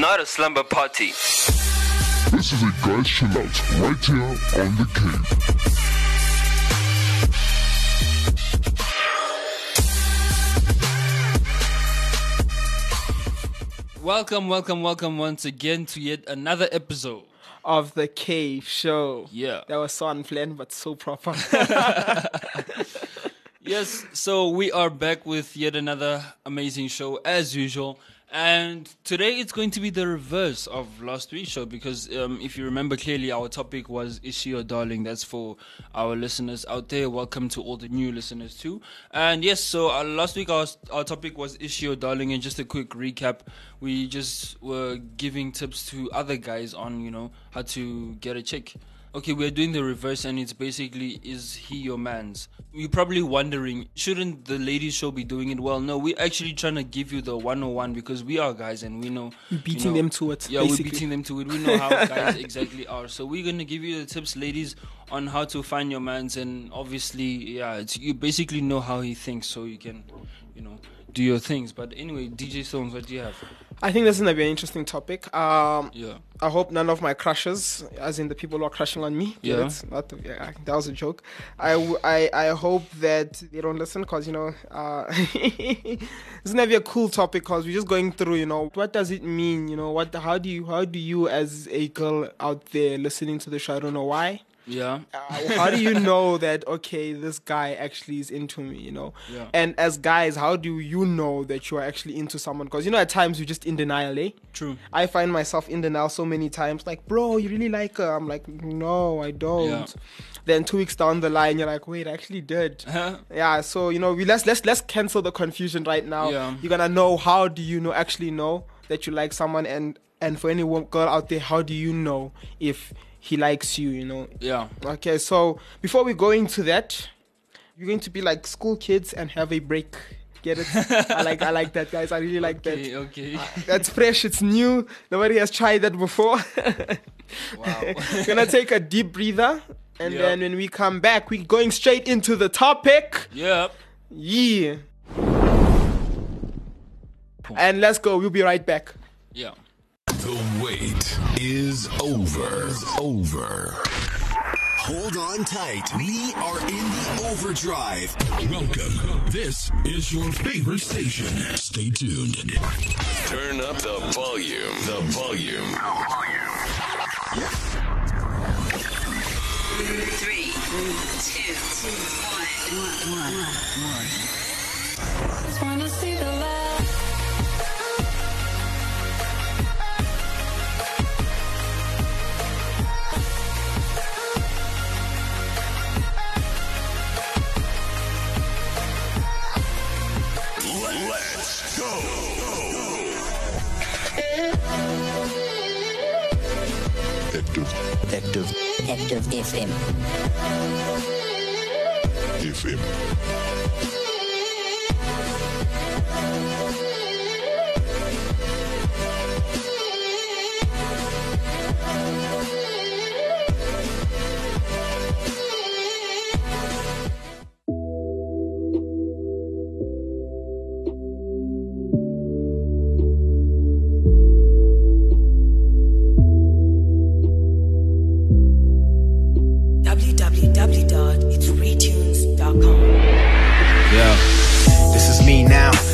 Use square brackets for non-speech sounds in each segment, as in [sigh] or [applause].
not a slumber party. This is a guys chill out right here on the cave. Welcome, welcome, welcome once again to yet another episode. of the cave show. Yeah. That was so unplanned but so proper. [laughs] Yes, so we are back with yet another amazing show as usual. And today it's going to be the reverse of last week's show because um, if you remember clearly, our topic was Is She Your Darling? That's for our listeners out there. Welcome to all the new listeners too. And yes, so uh, last week our, our topic was Is She Your Darling? And just a quick recap, we just were giving tips to other guys on, you know, how to get a chick. Okay, we're doing the reverse, and it's basically is he your man's? You're probably wondering, shouldn't the ladies' show be doing it? Well, no, we're actually trying to give you the 101 because we are guys and we know. We're you beating know- them to it, Yeah, basically. we're beating them to it. We know how [laughs] guys exactly are. So we're going to give you the tips, ladies, on how to find your man's. And obviously, yeah, it's, you basically know how he thinks so you can, you know, do your things. But anyway, DJ Stones, what do you have? I think this is gonna be an interesting topic. Um, Yeah. I hope none of my crushes, as in the people who are crushing on me, Yeah. Not the, yeah, that was a joke. I, I, I hope that they don't listen because you know uh, [laughs] it's gonna be a cool topic because we're just going through. You know, what does it mean? You know, what? How do you? How do you, as a girl out there listening to the show, I don't know why. Yeah. uh, how do you know that okay this guy actually is into me you know Yeah. and as guys how do you know that you are actually into someone because you know at times you're just in denial eh True. i find myself in denial so many times like bro you really like her i'm like no i don't Yeah. then two weeks down the line you're like wait i actually did [laughs] yeah so you know we let's let's let's cancel the confusion right now Yeah. you're gonna know how do you know actually know that you like someone and and for any girl out there how do you know if he likes you you know Yeah. Okay, so before we go into that, you're going to be like school kids and have a break. Get it? [laughs] I like I like that, guys. I really like Okay, that. okay. Okay. Uh, that's fresh. It's new. Nobody has tried that before. [laughs] Wow. We're [laughs] gonna take a deep breather, and Yeah. then when we come back, we're going straight into the topic. Yep. Yeah. And let's go. We'll be right back. Yeah. The wait is over. Over. Hold on tight. We are in the overdrive. Welcome. This is your favorite station. Stay tuned. Turn up the volume. The volume. Three, two, one, one. Just wanna see the light. Active FM. FM.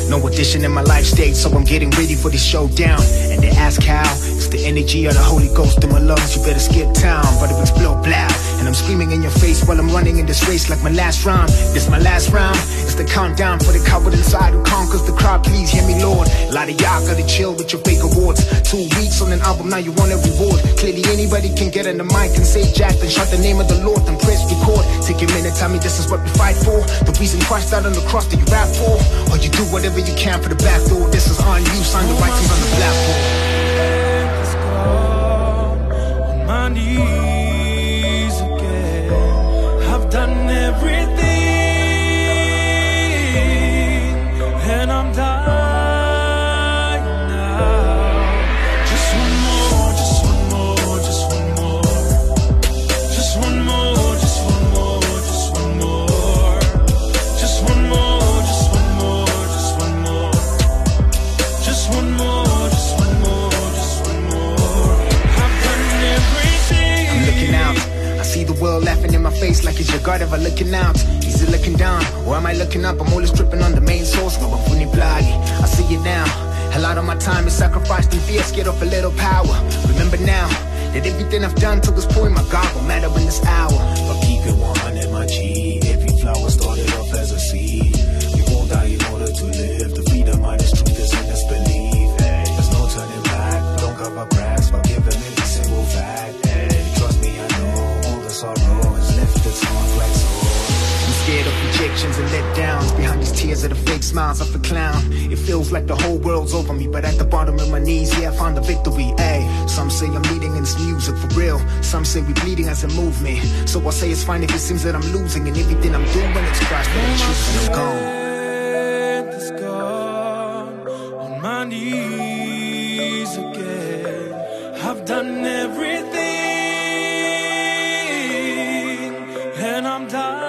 No addition in my life stage, so I'm getting ready for this showdown. And they ask how? It's the energy of the Holy Ghost in my lungs. You better skip town, but it explode loud. And I'm screaming in your face while I'm running in this race like my last round. This my last round. It's the countdown for the coward inside who conquers the crowd. Please hear me, Lord. A lot of y'all gotta chill with your fake awards. Two weeks on an album, now you want a reward. Clearly anybody can get in the mic and say Jack, then shout the name of the Lord, then press record. Take a minute, tell me this is what we fight for. The reason Christ died on the cross that you rap for. Or you do whatever you can for the back door. This is on you, sign the writings on the platform. my knees done everything, and I'm dying face like it's your guard ever looking out. Is it looking down or am I looking up? I'm always tripping on the main source. No, I see you now. A lot of my time is sacrificed in fear, scared of a little power. Remember now that everything I've done to this point, my God will matter in this hour. But keep it 100, my G. rejections and letdowns. Behind these tears are the fake smiles of a clown. It feels like the whole world's over me, but at the bottom of my knees, yeah, I found the victory. Ayy, some say I'm leading in this music for real. Some say we're bleeding as a movement. So I say it's fine if it seems that I'm losing, and everything I'm doing it's Christ, but I'm choosing, I'm gone. is gone on my knees again. I've done everything, and I'm dying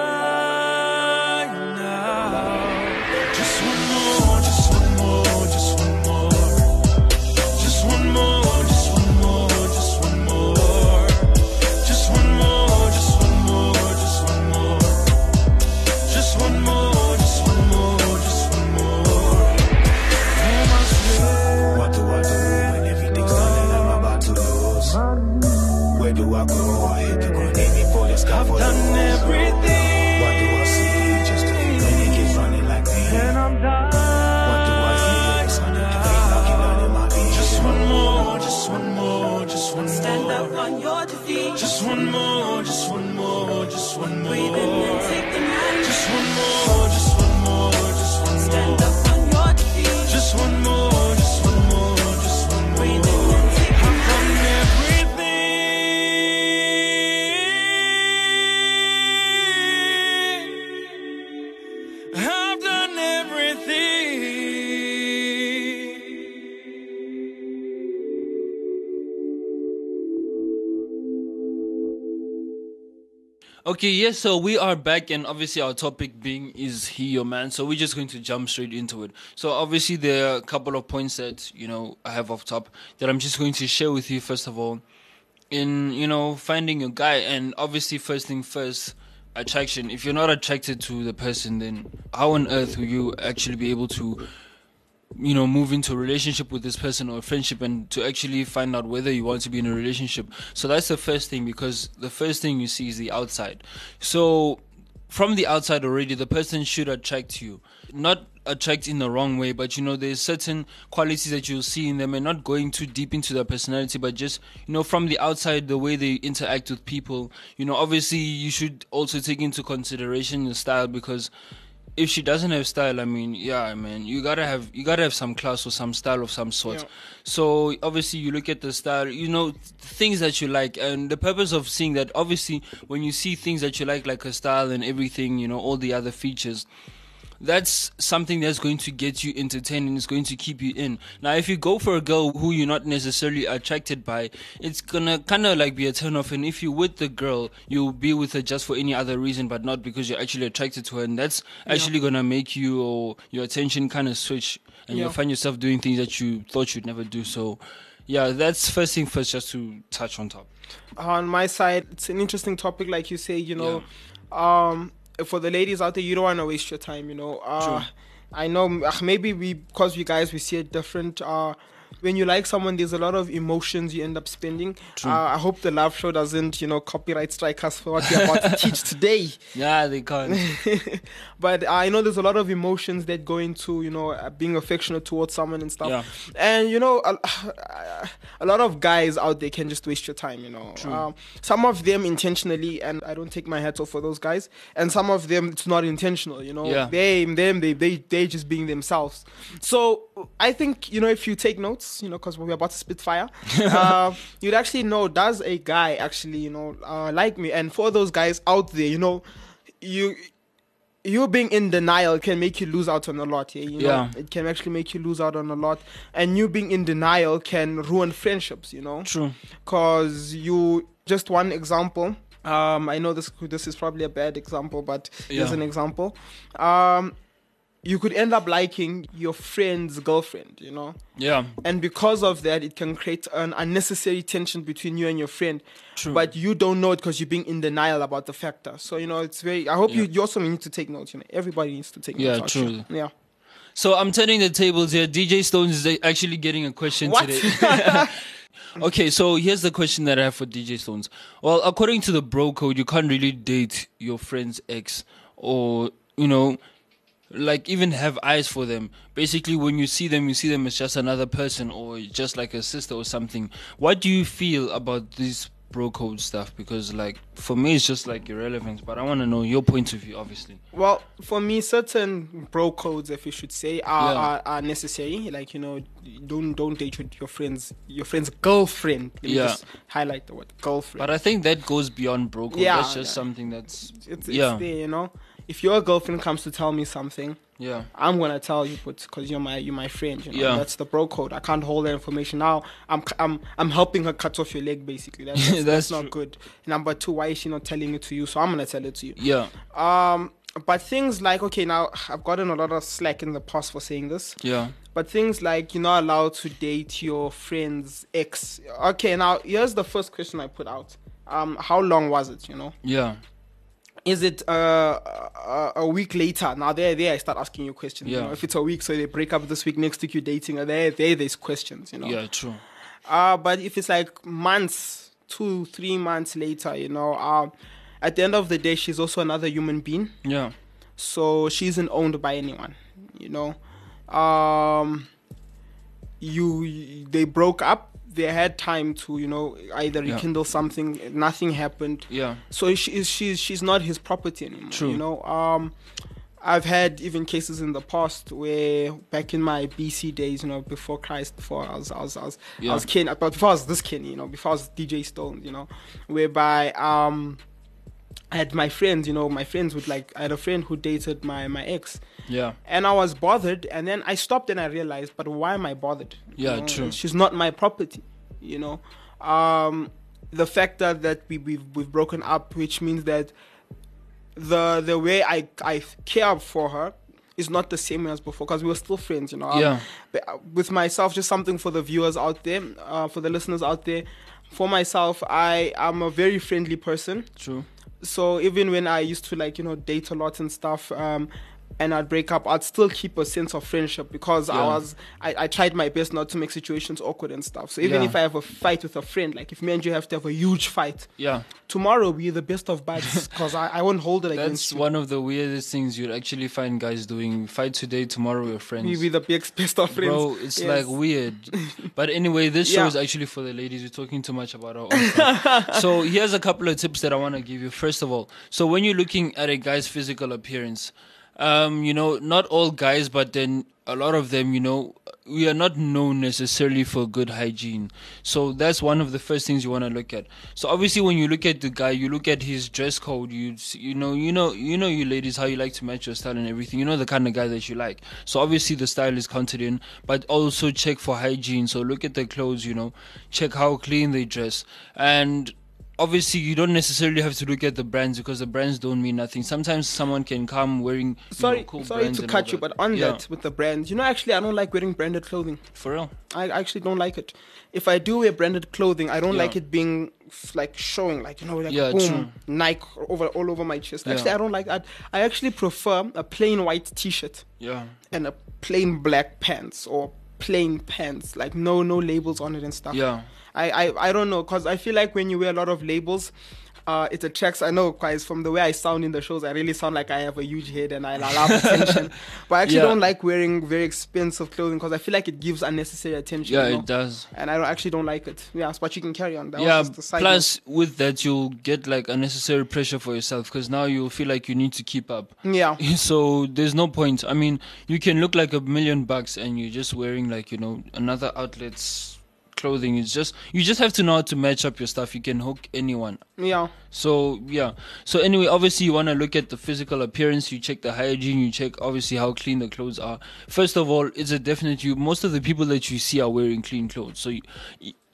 Where do I go? I hit the ground aiming for the sky for the Done rose. everything, What do I see? Just a few renegades running like me. and I'm What do I hear? It's under the pain knocking down in my ears. Just one more, just one more, just one Stand up on your defeat. Just one more, just one more, just one more. Breathe in and take Okay, yes, so we are back, and obviously our topic being is he your man? So we're just going to jump straight into it. So obviously there are a couple of points that you know I have off top that I'm just going to share with you. First of all, in you know finding a guy, and obviously first thing first, attraction. If you're not attracted to the person, then how on earth will you actually be able to you know move into a relationship with this person or a friendship and to actually find out whether you want to be in a relationship. So that's the first thing because the first thing you see is the outside. So from the outside already the person should attract you. Not attract in the wrong way but you know there's certain qualities that you'll see in them and not going too deep into their personality but just you know from the outside the way they interact with people. You know obviously you should also take into consideration the style because if she doesn't have style, I mean, yeah, I mean, you gotta have you gotta have some class or some style of some sort. Yeah. So obviously, you look at the style, you know, things that you like, and the purpose of seeing that, obviously, when you see things that you like, like her style and everything, you know, all the other features. That's something that's going to get you entertained and it's going to keep you in. Now, if you go for a girl who you're not necessarily attracted by, it's gonna kind of like be a turn off. And if you're with the girl, you'll be with her just for any other reason, but not because you're actually attracted to her. And that's actually gonna make you or your attention kind of switch, and Yeah. you'll find yourself doing things that you thought you'd never do. So, yeah, that's first thing first, just to touch on top. on my side, it's an interesting topic, like you say. You know, um, for the ladies out there, you don't want to waste your time. You know, uh, I know uh, maybe we because we guys we see it different. Uh, when you like someone, there's a lot of emotions you end up spending. Uh, I hope the love show doesn't, you know, copyright strike us for what we're about to teach today. [laughs] Yeah, they can't. [laughs] but I know there's a lot of emotions that go into, you know, uh, being affectionate towards someone and stuff. Yeah. And you know, a, [sighs] a lot of guys out there can just waste your time. You know, um, some of them intentionally, and I don't take my hat off for those guys. And some of them, it's not intentional. You know, Yeah. they, them, they, they, they just being themselves. So I think you know, if you take notes, you know, because we're about to spit fire, [laughs] uh, you'd actually know does a guy actually, you know, uh, like me? And for those guys out there, you know, you you being in denial can make you lose out on a lot. Yeah, you know, Yeah. it can actually make you lose out on a lot, and you being in denial can ruin friendships. You know, True. because you just one example. Um, I know this this is probably a bad example, but here's an example. Um, you could end up liking your friend's girlfriend, you know. Yeah. And because of that, it can create an unnecessary tension between you and your friend. True. But you don't know it because you're being in denial about the factor. So you know, it's very. I hope you, you also need to take notes. You know, everybody needs to take Yeah, notes. actually. true. Yeah. So I'm turning the tables here. DJ Stones is actually getting a question What? today. [laughs] okay, so here's the question that I have for DJ Stones. Well, according to the bro code, you can't really date your friend's ex or, you know, like even have eyes for them. Basically, when you see them, you see them as just another person or just like a sister or something. What do you feel about this bro code stuff? Because, like, for me, it's just like irrelevant, but I want to know your point of view, obviously. Well, for me, certain bro codes, if you should say, are, Yeah. are, are necessary. Like you know, don't don't date with your friends, your friend's girlfriend. Let Yeah. just highlight the word girlfriend. But I think that goes beyond bro code. Yeah, That's just yeah. something that's. it's, it's yeah. there, you know. If your girlfriend comes to tell me something, Yeah. I'm gonna tell you, but because you're my you're my friend, you know. Yeah. That's the bro code. I can't hold that information now. I'm I'm I'm helping her cut off your leg, basically. That's, [laughs] that's, That's that's not good. Number two, why is she not telling it to you? So I'm gonna tell it to you. Yeah. Um, but things like okay, now I've gotten a lot of slack in the past for saying this. Yeah. But things like you're not allowed to date your friend's ex. Okay, now here's the first question I put out. Um, how long was it? You know, Yeah. Is it uh, a, a week later? Now there, there I start asking you questions. You Yeah. know, if it's a week, so they break up this week, next week you're dating. uh, There, there, there's questions. You know. Yeah, true. Uh, but if it's like months, two, three months later, you know, uh, at the end of the day, she's also another human being. Yeah. So she isn't owned by anyone, you know. Um, you they broke up. They had time to, you know, either Yeah. rekindle something. Nothing happened. Yeah. So she, she's she's not his property anymore. True. You know. Um, I've had even cases in the past where back in my BC days, you know, before Christ, before I was I was I was, Yeah. I was Ken, but before I was this Kenny, you know, before I was DJ Stone, you know, whereby um I had my friends, you know, my friends would like I had a friend who dated my my ex. Yeah. And I was bothered and then I stopped and I realized, but why am I bothered? You Yeah, know, true. She's not my property, you know. Um the fact that, that we, we've we've broken up, which means that the the way I I care for her is not the same as before because we were still friends, you know. Um, Yeah. but, uh, with myself, just something for the viewers out there, uh, for the listeners out there. For myself, I am a very friendly person. True. So even when I used to like you know date a lot and stuff, um, and I'd break up, I'd still keep a sense of friendship because I was I, I tried my best not to make situations awkward and stuff. So even Yeah. if I have a fight with a friend, like if me and you have to have a huge fight, Yeah. tomorrow we're the best of buds [laughs] because I, I won't hold it against That's one of the weirdest things you'd actually find guys doing. Fight today, tomorrow we're friends. We be the best, [laughs] best of friends. Bro, it's Yes. like weird. [laughs] But anyway, this show Yeah. is actually for the ladies. We're talking too much about our own stuff. so here's a couple of tips that I want to give you. First of all, so when you're looking at a guy's physical appearance, um, you know, not all guys, but then a lot of them, you know, we are not known necessarily for good hygiene. So that's one of the first things you want to look at. So obviously, when you look at the guy, you look at his dress code. You you know you know you know you ladies how you like to match your style and everything. You know the kind of guy that you like. So obviously the style is counted in, but also check for hygiene. So look at the clothes. You know, check how clean they dress and obviously you don't necessarily have to look at the brands because the brands don't mean nothing. Sometimes someone can come wearing you know, Sorry, cool sorry to cut you, but on Yeah, that with the brands, you know, actually, I don't like wearing branded clothing. for real. I actually don't like it. If I do wear branded clothing, I don't Yeah. like it being like showing, like you know, like Yeah, boom, true. Nike over all over my chest. Actually, I don't like that. I actually prefer a plain white T-shirt Yeah. and a plain black pants or plain pants, like no no labels on it and stuff. Yeah. I I, I don't know, cause I feel like when you wear a lot of labels. Uh, it attracts. I know, guys. From the way I sound in the shows, I really sound like I have a huge head and I love [laughs] attention. But I actually Yeah. don't like wearing very expensive clothing because I feel like it gives unnecessary attention. Yeah, you know? it does. and I don't, actually don't like it. Yeah, but you can carry on. That yeah. was just a side Plus, with that, you'll get like unnecessary pressure for yourself because now you'll feel like you need to keep up. Yeah, [laughs] So there's no point. I mean, you can look like a million bucks and you're just wearing like you know another outlet's clothing. It's just you just have to know how to match up your stuff. You can hook anyone. yeah, So yeah. So anyway, obviously you want to look at the physical appearance. You check the hygiene. You check obviously how clean the clothes are. First of all, it's a definite. You most of the people that you see are wearing clean clothes. So you,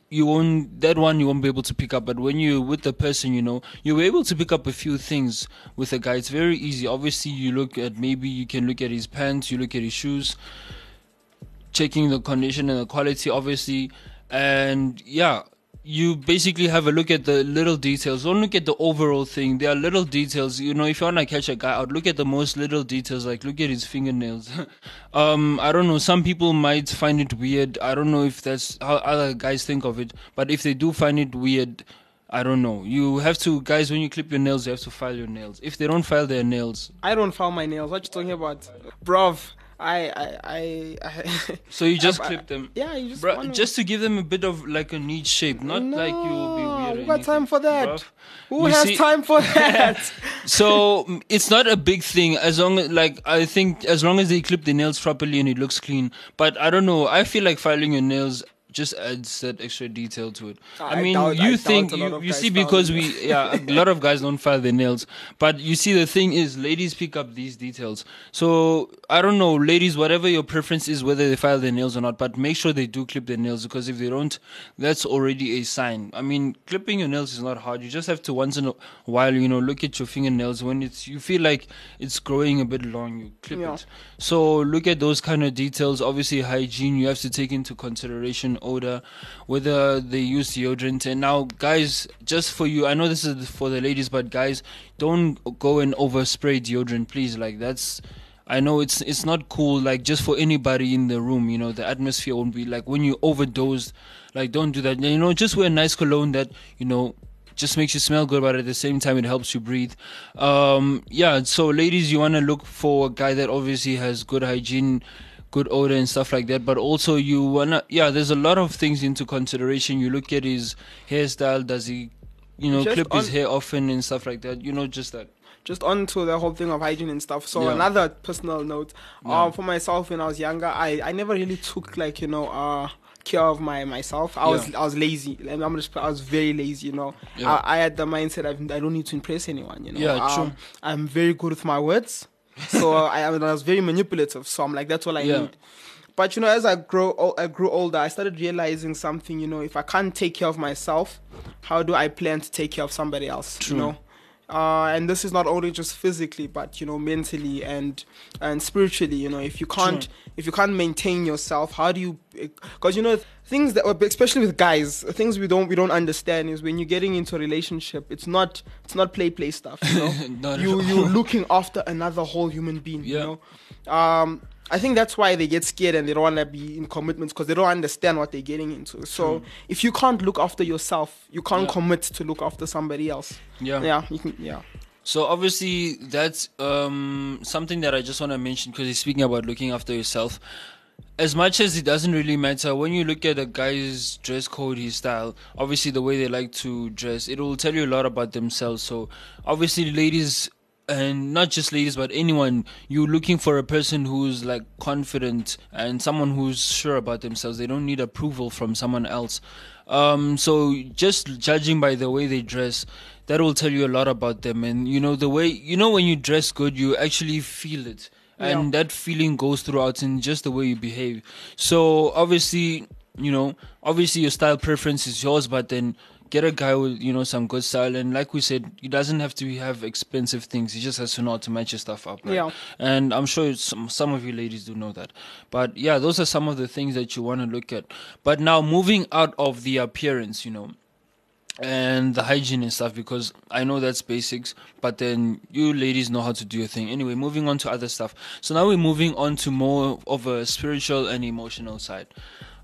you won't that one you won't be able to pick up but when you're with the person you know you're able to pick up a few things with a guy it's very easy obviously you look at maybe you can look at his pants you look at his shoes checking the condition and the quality obviously and yeah you basically have a look at the little details don't look at the overall thing there are little details you know if you want to catch a guy out look at the most little details like look at his fingernails [laughs] um i don't know some people might find it weird i don't know if that's how other guys think of it but if they do find it weird I don't know. You have to, guys. When you clip your nails, you have to file your nails. If they don't file their nails, I don't file my nails. What you talking about, bruv? I I I. I [laughs] so you just I- clip them. Yeah, you just Bruh, wanna- just to give them a bit of like a neat shape, not like you will be No, weird. or who got anything, time for that? bruv. Who You has see- time for [laughs] that? so it's not a big thing as long as like I think as long as they clip the nails properly and it looks clean. But I don't know. I feel like filing your nails just adds that extra detail to it. Ah, I, I mean, doubt- you doubt think you, you see because we [laughs] yeah a lot of guys don't file their nails, but you see the thing is ladies pick up these details. So I don't know, ladies, whatever your preference is, whether they file their nails or not, but make sure they do clip their nails because if they don't, that's already a sign. I mean, clipping your nails is not hard. You just have to once in a while, you know, look at your fingernails when it's you feel like it's growing a bit long, you clip Yeah. it. So look at those kind of details. Obviously, hygiene you have to take into consideration odor, whether they use deodorant. And now, guys, just for you, I know this is for the ladies, but guys, don't go and overspray deodorant, please. Like that's. I know it's it's not cool like just for anybody in the room, you know, the atmosphere won't be like when you overdose, like don't do that. You know, just wear a nice cologne that, you know, just makes you smell good, but at the same time it helps you breathe. Um, yeah, so ladies, you want to look for a guy that obviously has good hygiene, good odor and stuff like that. But also you wanna, yeah, there's a lot of things into consideration. You look at his hairstyle. Does he, you know, Just clip his hair often and stuff like that? You know, just that. just on to the whole thing of hygiene and stuff. So Yeah. another personal note, Yeah. um, for myself when I was younger, I, I never really took like you know uh care of my myself. I was I was lazy. I'm just I was very lazy. You know, Yeah. I, I had the mindset of I don't need to impress anyone. You know, Yeah, true. Um, I'm very good with my words, so I, I was very manipulative. So I'm like that's all I Yeah. need. But you know, as I grow, I grew older, I started realizing something. You know, if I can't take care of myself, how do I plan to take care of somebody else? True. You know, uh, and this is not only just physically, but you know, mentally and and spiritually. You know, if you can't, True. if you can't maintain yourself, how do you? Because you know, things that, especially with guys, things we don't we don't understand is when you're getting into a relationship, it's not it's not play play stuff. You know, [laughs] you you're looking after another whole human being. You Yeah. know, um, I think that's why they get scared and they don't want to be in commitments because they don't understand what they're getting into. So if you can't look after yourself, you can't Yeah. commit to look after somebody else. Yeah. Yeah. Can, yeah. So obviously that's um, something that I just want to mention because he's speaking about looking after yourself. As much as it doesn't really matter when you look at a guy's dress code, his style, obviously the way they like to dress, it will tell you a lot about themselves. So obviously, ladies and not just ladies but anyone you're looking for a person who's like confident and someone who's sure about themselves. They don't need approval from someone else. Um so just judging by the way they dress that will tell you a lot about them. And you know the way you know when you dress good you actually feel it. And that feeling goes throughout in just the way you behave. So obviously you know obviously your style preference is yours but then get a guy with you know some good style and like we said he doesn't have to have expensive things he just has to know how to match your stuff up right? Yeah. and i'm sure some some of you ladies do know that but yeah those are some of the things that you want to look at but now moving out of the appearance you know and the hygiene and stuff because I know that's basics, but then you ladies know how to do your thing. Anyway, moving on to other stuff. So now we're moving on to more of a spiritual and emotional side.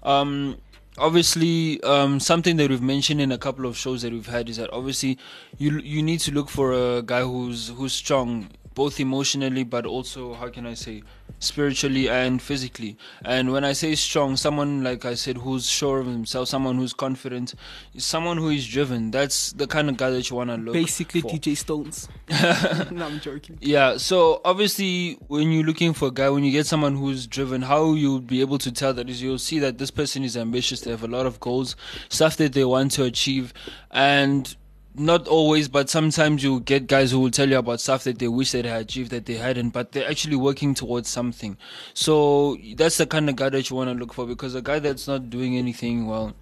Um, obviously, um, something that we've mentioned in a couple of shows that we've had is that obviously you you need to look for a guy who's who's strong both emotionally but also how can I say spiritually and physically. And when I say strong, someone like I said who's sure of himself, someone who's confident, someone who is driven. That's the kind of guy that you want to look Basically, for. DJ Stones. [laughs] no, I'm joking. Yeah, so obviously, when you're looking for a guy, when you get someone who's driven, how you'll be able to tell that is you'll see that this person is ambitious, they have a lot of goals, stuff that they want to achieve, and not always, but sometimes you get guys who will tell you about stuff that they wish they had achieved that they hadn't, but they're actually working towards something. So that's the kind of guy that you want to look for because a guy that's not doing anything, well,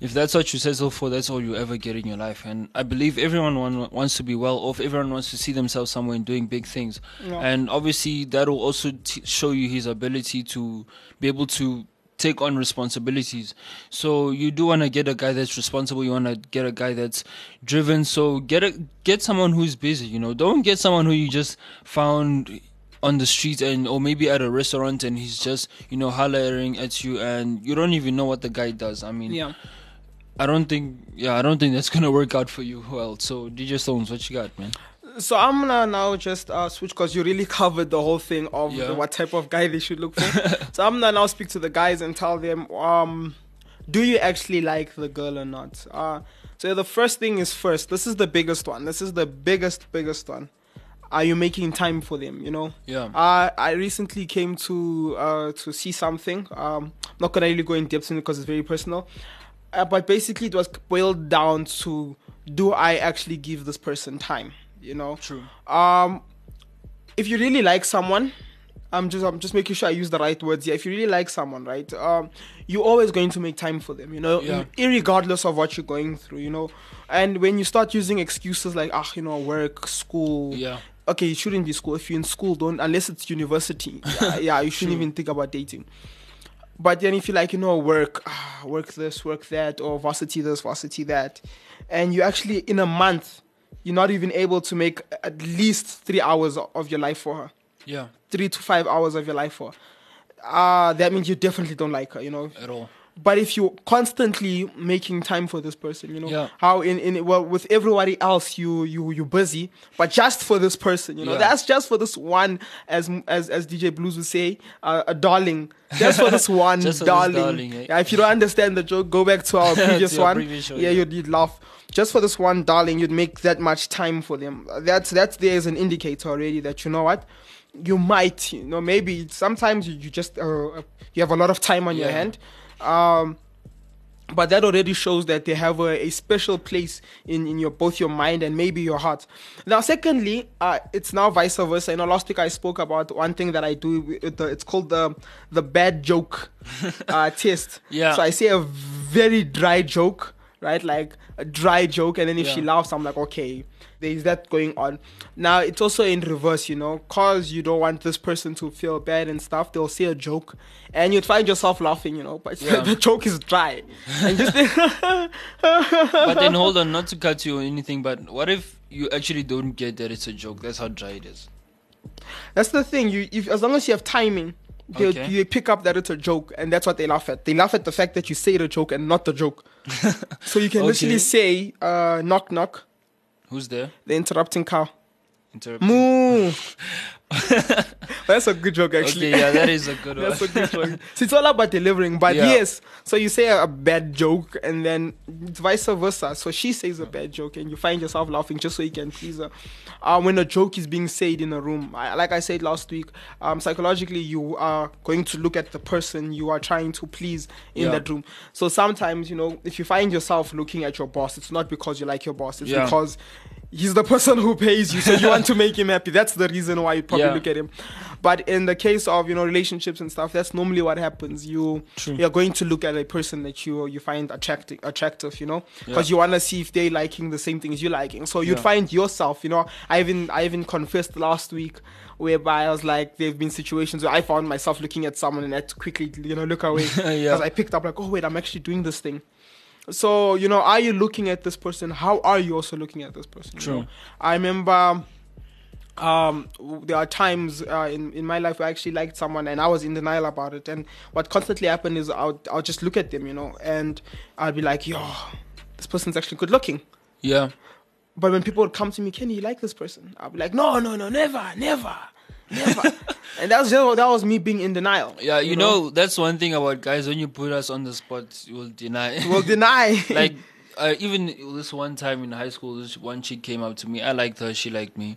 if that's what you settle for, that's all you ever get in your life. And I believe everyone want, wants to be well off. Everyone wants to see themselves somewhere and doing big things. Yeah. And obviously, that will also t- show you his ability to be able to take on responsibilities. So you do want to get a guy that's responsible. You want to get a guy that's driven. So get a get someone who's busy. You know, don't get someone who you just found on the street and or maybe at a restaurant and he's just you know hollering at you and you don't even know what the guy does. I mean, Yeah. I don't think yeah, I don't think that's gonna work out for you well. So DJ Stones, what you got, man? So I'm gonna now just uh, switch because you really [laughs] covered the whole thing of Yeah. the, what type of guy they should look for. [laughs] so I'm gonna now speak to the guys and tell them, um, do you actually like the girl or not? Uh, so the first thing is first. This is the biggest one. This is the biggest, biggest one. Are you making time for them? You know. Yeah. Uh, I recently came to uh, to see something. Um, not gonna really go in depth in it because it's very personal. Uh, but basically, it was boiled down to: Do I actually give this person time? You know. True. Um, if you really like someone, I'm just I'm just making sure I use the right words here. If you really like someone, right, um, you're always going to make time for them. You know, Yeah. irregardless of what you're going through. You know, and when you start using excuses like ah, you know, work, school, Yeah. okay, it shouldn't be school. If you're in school, don't unless it's university. [laughs] yeah, yeah, you shouldn't even think about dating. But then if you like, you know, work, ah, work this, work that, or varsity this, varsity that, and you actually in a month, you're not even able to make at least three hours of your life for her, Yeah. three to five hours of your life for. her. Uh, that means you definitely don't like her, you know. At all. But if you're constantly making time for this person, you know, Yeah. how in, in well with everybody else you you you're busy, but just for this person, you know, Yeah. that's just for this one, as as as DJ Blues would say, uh, a darling, just for this [laughs] one for this darling. darling, eh? Yeah, if you don't understand the joke, go back to our [laughs] previous your one. previous show, yeah, yeah. you'd, you'd laugh. Just for this one darling, you'd make that much time for them. That's that's there is an indicator already that you know what. You might, you know, maybe sometimes you, you just uh, you have a lot of time on your hand, um, but that already shows that they have a, a special place in, in your both your mind and maybe your heart. Now, secondly, uh, it's now vice versa. You know, last week I spoke about one thing that I do. It's called the the bad joke [laughs] uh, test. Yeah. So I say a very dry joke, right? Like a dry joke, and then if she laughs, I'm like, okay, there's that going on. Now it's also in reverse, you know, cause you don't want this person to feel bad and stuff. They'll say a joke, and you'd find yourself laughing, you know, but [laughs] Yeah. the joke is dry. And just [laughs] But then hold on, not to cut you or anything, but what if you actually don't get that it's a joke? That's how dry it is. that's the thing. You, if as long as you have timing. They, Okay. you pick up that it's a joke, and that's what they laugh at. They laugh at the fact that you say the joke and not the joke. [laughs] so you can literally say, uh, "Knock, knock." Who's there? The interrupting cow. Interrupting. Moo. [laughs] That's a good joke, actually. Okay, yeah, that is a good one. [laughs] That's a good joke. So it's all about delivering. But Yeah. yes, so you say a, bad joke, and then it's vice versa. So she says a bad joke, and you find yourself laughing just so you can please her. Um, when a joke is being said in a room, I, like I said last week, um, psychologically you are going to look at the person you are trying to please in Yeah. that room. So sometimes, you know, if you find yourself looking at your boss, it's not because you like your boss. It's Yeah. because he's the [laughs] person who pays you, so you want to make him happy. That's the reason why you [laughs] probably Yeah. look at him. But in the case of you know relationships and stuff, that's normally what happens. You you're going to look at a person that you you find attractive, attractive, you know, because Yeah. you want to see if they liking the same things you liking. So you'd Yeah. find yourself, you know. I even I even confessed last week. Whereby I was like, there've been situations where I found myself looking at someone and I had to quickly, you know, look away [laughs] because I picked up like, oh wait, I'm actually doing this thing. So you know, are you looking at this person? How are you also looking at this person? you True. know? I remember um, there are times uh, in in my life where I actually liked someone and I was in denial about it. And what constantly happened is I'll I'll just look at them, you know, and I'll be like, yo, this person's actually good looking. Yeah. But when people would come to me, Kenny, you like this person? I'll be like, no, no, no, never, never, never. [laughs] and that's just that was me being in denial. Yeah, you, know, that's one thing about guys. When you put us on the spot, you will deny. will deny. [laughs] like uh, even this one time in high school, this one chick came up to me. I liked her. She liked me,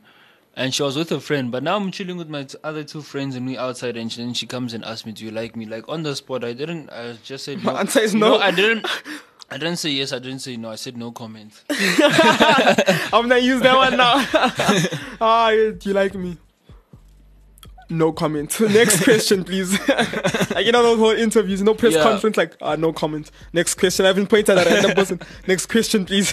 and she was with a friend. But now I'm chilling with my t- other two friends and we outside, and she, then she comes and asks me, "Do you like me?" Like on the spot. I didn't. I just said [laughs] no. My answer is You no. I didn't. [laughs] I didn't say yes. I didn't say no. I said no comment. [laughs] I'm gonna use that one now. ah, do you like me? No comment. [laughs] Next question, please. [laughs] like you know those whole interviews, no press Yeah. conference, like ah, no comment. Next question. I haven't pointed at a random person. [laughs] Next question, please.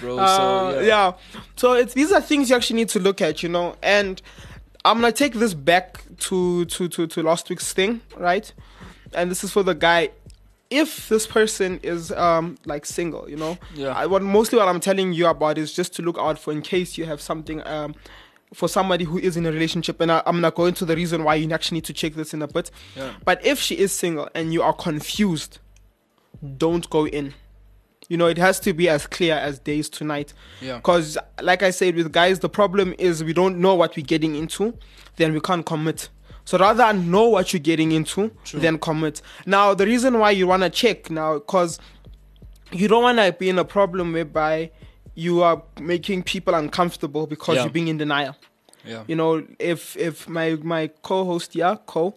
Bro, Uh, so, yeah. yeah. So it's these are things you actually need to look at, you know. And I'm gonna take this back to to to to last week's thing, right? And this is for the guy. If this person is um like single, you know, Yeah. I, what mostly what I'm telling you about is just to look out for in case you have something um for somebody who is in a relationship. And I, I'm gonna go into the reason why you actually need to check this in a bit. Yeah. But if she is single and you are confused, don't go in. You know, it has to be as clear as days to night. Yeah. Because, like I said, with guys, the problem is we don't know what we're getting into, then we can't commit. So rather know what you're getting into, than commit. Now, the reason why you want to check now, because you don't want to be in a problem whereby you are making people uncomfortable because Yeah. you're being in denial. Yeah. You know, if if my my co-host, yeah, co,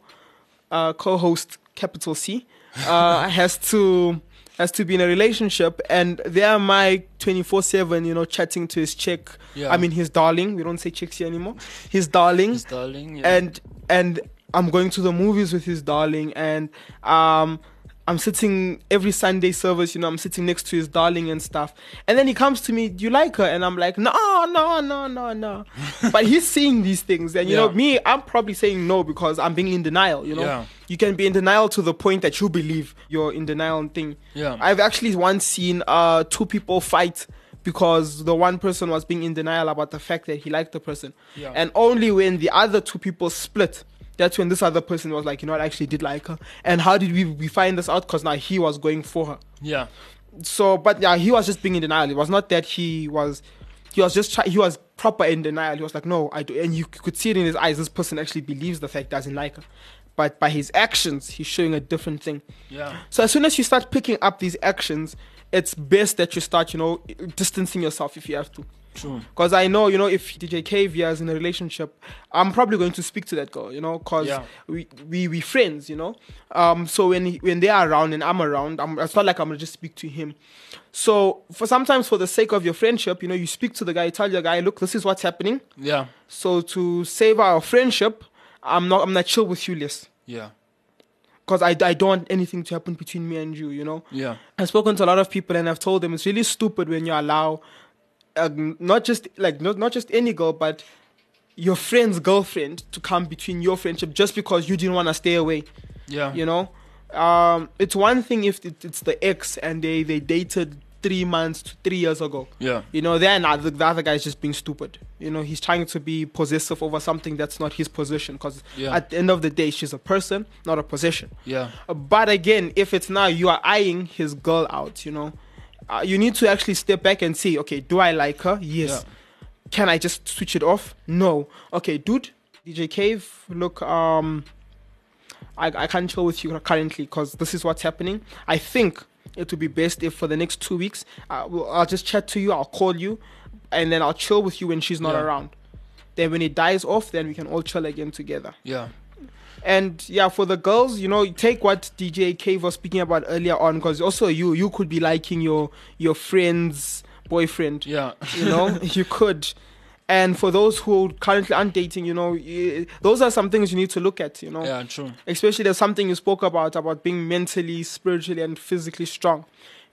uh, co-host capital C, uh, [laughs] has to has to be in a relationship, and they're my twenty four seven, you know, chatting to his chick. Yeah. I mean, his darling. We don't say chicks here anymore. His darling. His darling, yeah. And and I'm going to the movies with his darling, and um. I'm sitting every Sunday service, you know, I'm sitting next to his darling and stuff. And then he comes to me, Do you like her? And I'm like, No, no, no, no, no. [laughs] but he's seeing these things. And, you know, me, I'm probably saying no because I'm being in denial, you know. Yeah. You can be in denial to the point that you believe you're in denial and thing. Yeah. I've actually once seen uh, two people fight because the one person was being in denial about the fact that he liked the person. Yeah. And only when the other two people split, that's when this other person was like, you know what, I actually did like her. And how did we, we find this out? Because now he was going for her. yeah. So, but yeah, he was just being in denial. It was not that he was, he was just, try, he was proper in denial. He was like, no, I do. And you could see it in his eyes. This person actually believes the fact doesn't like her. But by his actions, he's showing a different thing. Yeah. So as soon as you start picking up these actions, it's best that you start, you know, distancing yourself if you have to. True. Because I know, you know, if DJ Kavia is in a relationship, I'm probably going to speak to that girl, you know, because Yeah. we, we we friends, you know. Um, so when he, when they are around and I'm around, I'm, it's not like I'm gonna just speak to him. So for sometimes for the sake of your friendship, you know, you speak to the guy, tell your guy, look, this is what's happening. Yeah. So to save our friendship, I'm not I'm not chill with you less. Yeah. Because I, I don't want anything to happen between me and you, you know. Yeah. I've spoken to a lot of people and I've told them it's really stupid when you allow, uh, not just like not, not just any girl, but your friend's girlfriend to come between your friendship just because you didn't want to stay away. Yeah. You know, um, it's one thing if it, it's the ex and they they dated three months to three years ago. Yeah. You know, then the, the other guy's just being stupid. You know, he's trying to be possessive over something that's not his position. Because Yeah. at the end of the day, she's a person, not a possession. Yeah. But again, if it's now you are eyeing his girl out, you know, uh, you need to actually step back and see, okay, do I like her? Yes. Yeah. Can I just switch it off? No. Okay, dude, DJ Cave, look, um, I, I can't chill with you currently because this is what's happening. I think it would be best if for the next two weeks, uh, well, I'll just chat to you, I'll call you, and then I'll chill with you when she's not Yeah. around. Then when it dies off, then we can all chill again together. Yeah. And yeah, for the girls, you know, take what DJ Cave was speaking about earlier on, because also you you could be liking your your friend's boyfriend. Yeah. you know, [laughs] you could. And for those who currently aren't dating, you know, y- those are some things you need to look at. You know, Yeah. True. especially there's something you spoke about about being mentally, spiritually, and physically strong.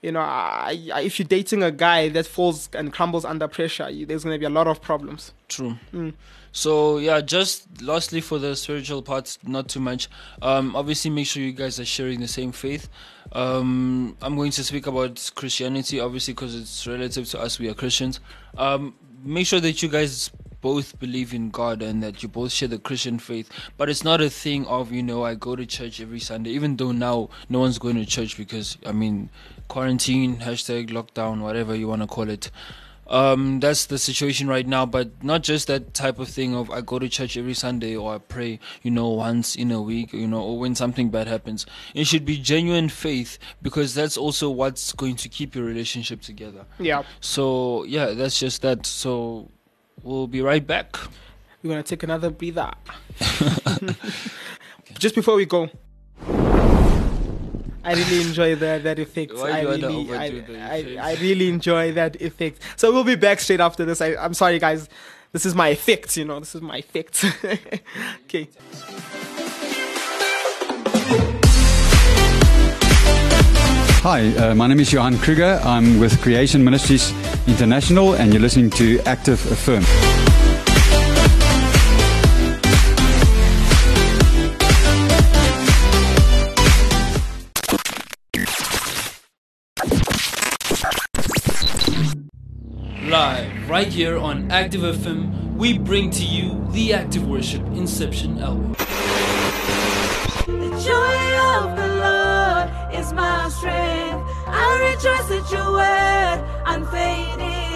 You know, I, I, if you're dating a guy that falls and crumbles under pressure, you, there's going to be a lot of problems. True. Mm. So yeah, just lastly for the spiritual parts, not too much. Um, obviously, make sure you guys are sharing the same faith. Um, I'm going to speak about Christianity, obviously, because it's relative to us. We are Christians. Um, make sure that you guys both believe in God and that you both share the Christian faith. But it's not a thing of you know I go to church every Sunday, even though now no one's going to church because I mean quarantine, hashtag lockdown, whatever you want to call it um that's the situation right now but not just that type of thing of i go to church every sunday or i pray you know once in a week you know or when something bad happens. It should be genuine faith because that's also what's going to keep your relationship together. Yeah. so yeah that's just that. So we'll be right back. We're going to take another breather. [laughs] [laughs] Just before we go, I really enjoy that that effect. Why I you wanna really, I, I. I really enjoy that effect. So we'll be back straight after this. I, I'm sorry, guys. This is my effect. You know, this is my effect. [laughs] okay. Hi, uh, my name is Johan Kruger. I'm with Creation Ministries International, and you're listening to Active FM. Live right here on Active FM, we bring to you the Active Worship Inception album. The joy of the Lord is my strength. I rejoice at your word, unfading.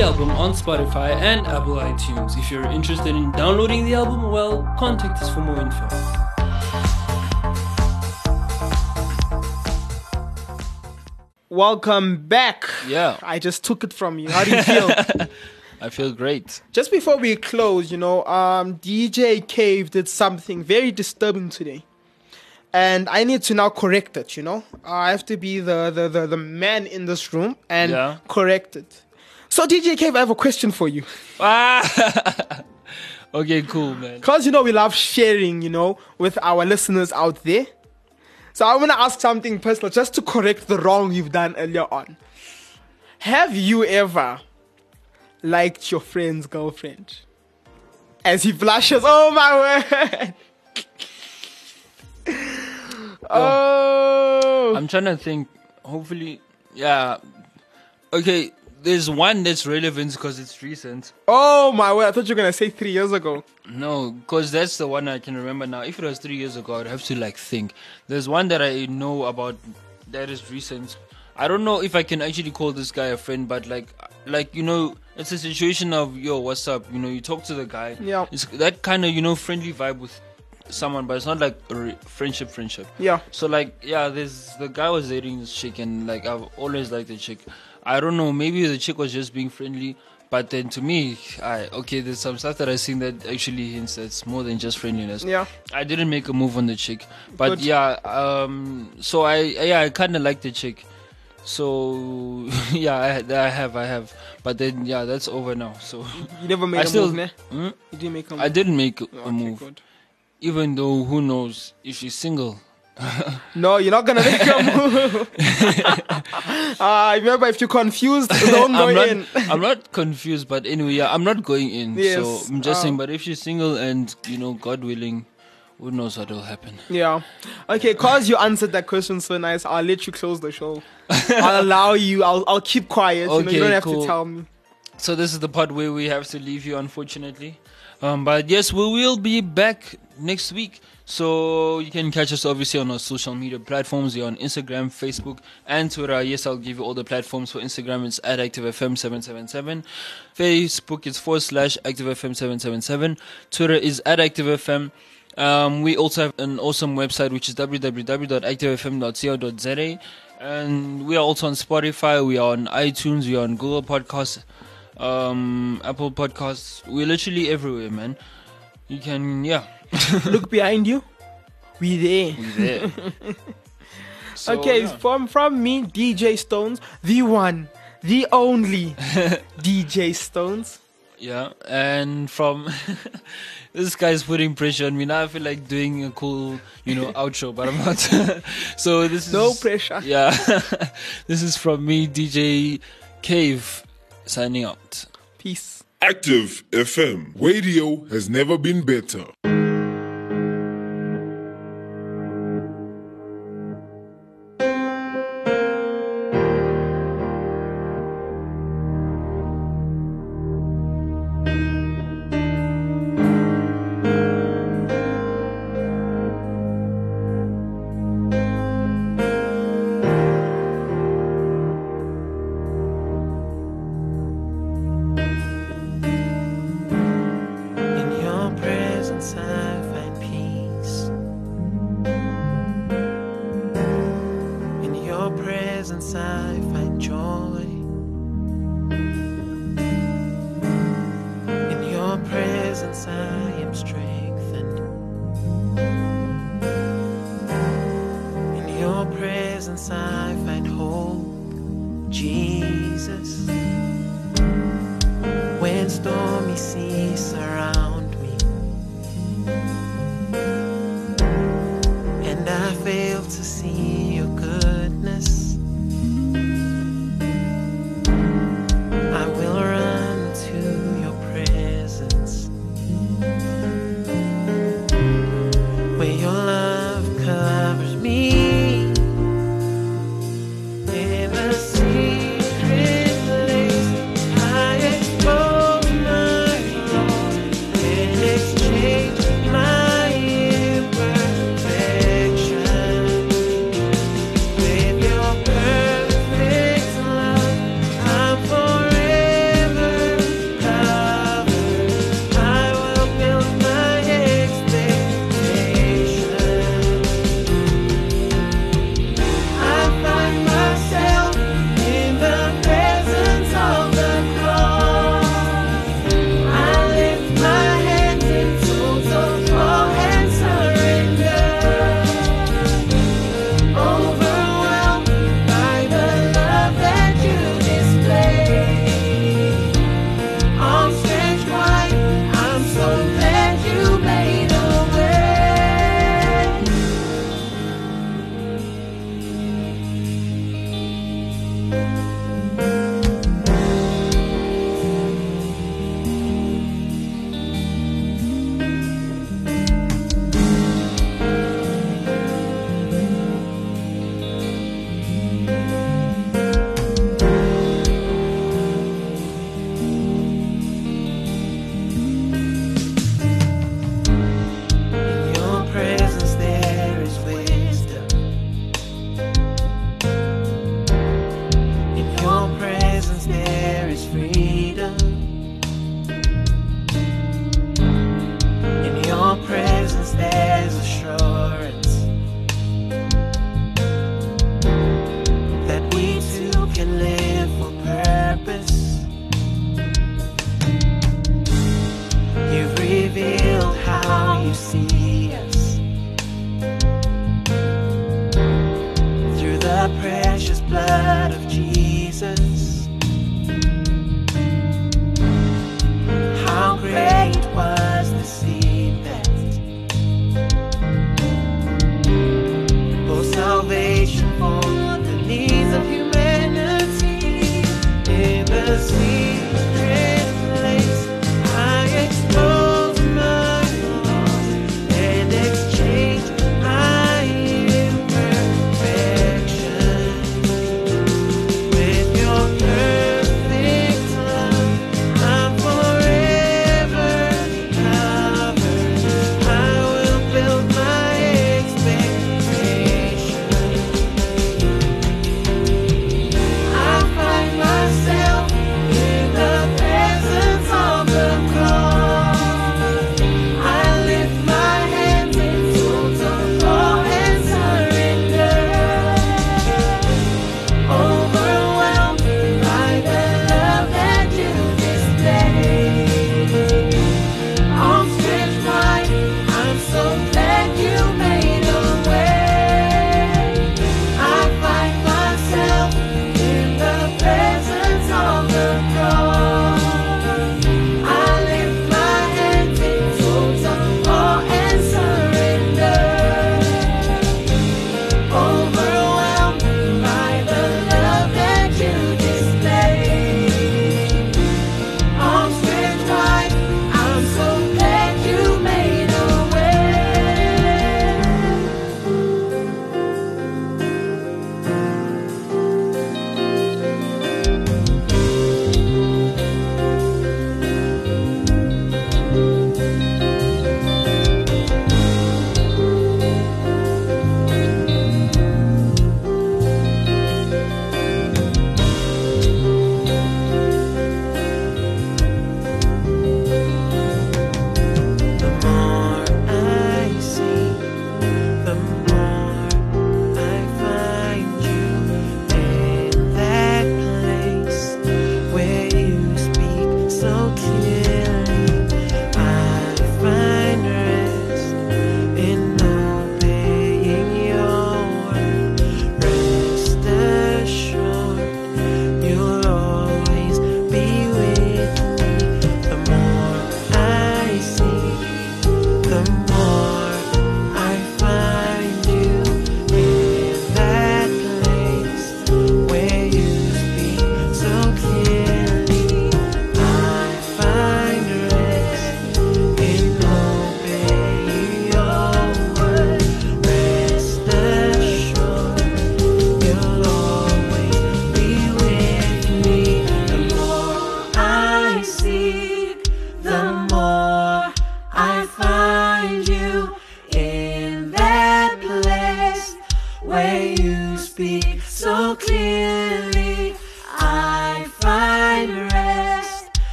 The album on Spotify and Apple iTunes. If you're interested in downloading the album, well, contact us for more info. Welcome back. Yeah. I just took it from you. How do you feel? [laughs] I feel great. just before we close, you know, um, DJ Cave did something very disturbing today. And I need to now correct it, you know? I have to be the, the, the, the man in this room and Yeah. correct it. So, DJ Cave, I have a question for you. Ah! [laughs] okay, cool, man. Because, you know, we love sharing, you know, with our listeners out there. So, I want to ask something personal just to correct the wrong you've done earlier on. Have you ever liked your friend's girlfriend? As he blushes, oh my word! [laughs] oh! I'm trying to think. Hopefully, yeah. Okay, there's one that's relevant because it's recent. Oh my word! I thought you were gonna say three years ago. No, because that's the one I can remember now. If it was three years ago, I'd have to like think. There's one that I know about that is recent. I don't know if I can actually call this guy a friend, but like, like you know, it's a situation of yo, what's up? You know, you talk to the guy. Yeah. It's that kind of you know friendly vibe with someone, but it's not like re- friendship, friendship. Yeah. So like, yeah, there's the guy was dating this chick, and like I've always liked the chick. I don't know, maybe the chick was just being friendly, but then to me, I okay, there's some stuff that I seen that actually hints that's more than just friendliness. Yeah. I didn't make a move on the chick, but Good. yeah, um, so I yeah I kind of like the chick. So [laughs] yeah, I, I have, I have, but then yeah, that's over now. So You never made I a still- move, ne? Hmm? You didn't make a move. I didn't make a Okay, move, good. even though who knows if she's single. [laughs] No, you're not gonna make a move. [laughs] uh, remember, if you're confused, [laughs] don't go I'm not, in. I'm not confused, but anyway, yeah, I'm not going in. Yes, So I'm just uh, saying, but if she's single and you know, God willing, who knows what will happen? Yeah. Okay, cause you answered that question so nice, I'll let you close the show. I'll allow you. I'll I'll keep quiet. you know, Okay, you don't have cool. to tell me. So this is the part where we have to leave you, unfortunately. Um, but yes, we will be back next week. So you can catch us obviously on our social media platforms. We're on Instagram, Facebook, and Twitter. Yes, I'll give you all the platforms for Instagram. It's at ActiveFM777. Facebook is forward slash ActiveFM777. Twitter is at ActiveFM. Um, we also have an awesome website which is www.activefm.co.za. And we are also on Spotify, we are on iTunes, we are on Google Podcasts, um, Apple Podcasts. We're literally everywhere, man. You can, yeah. [laughs] Look behind you. We there. We there. [laughs] So, okay, yeah. from from me, DJ Stones, the one, the only [laughs] DJ Stones. Yeah, and from this guy's putting pressure on me now. I feel like doing a cool, you know, outro, but I'm not. so this is No pressure. Yeah, this is from me, DJ Cave, signing out. Peace. Active FM. Radio has never been better.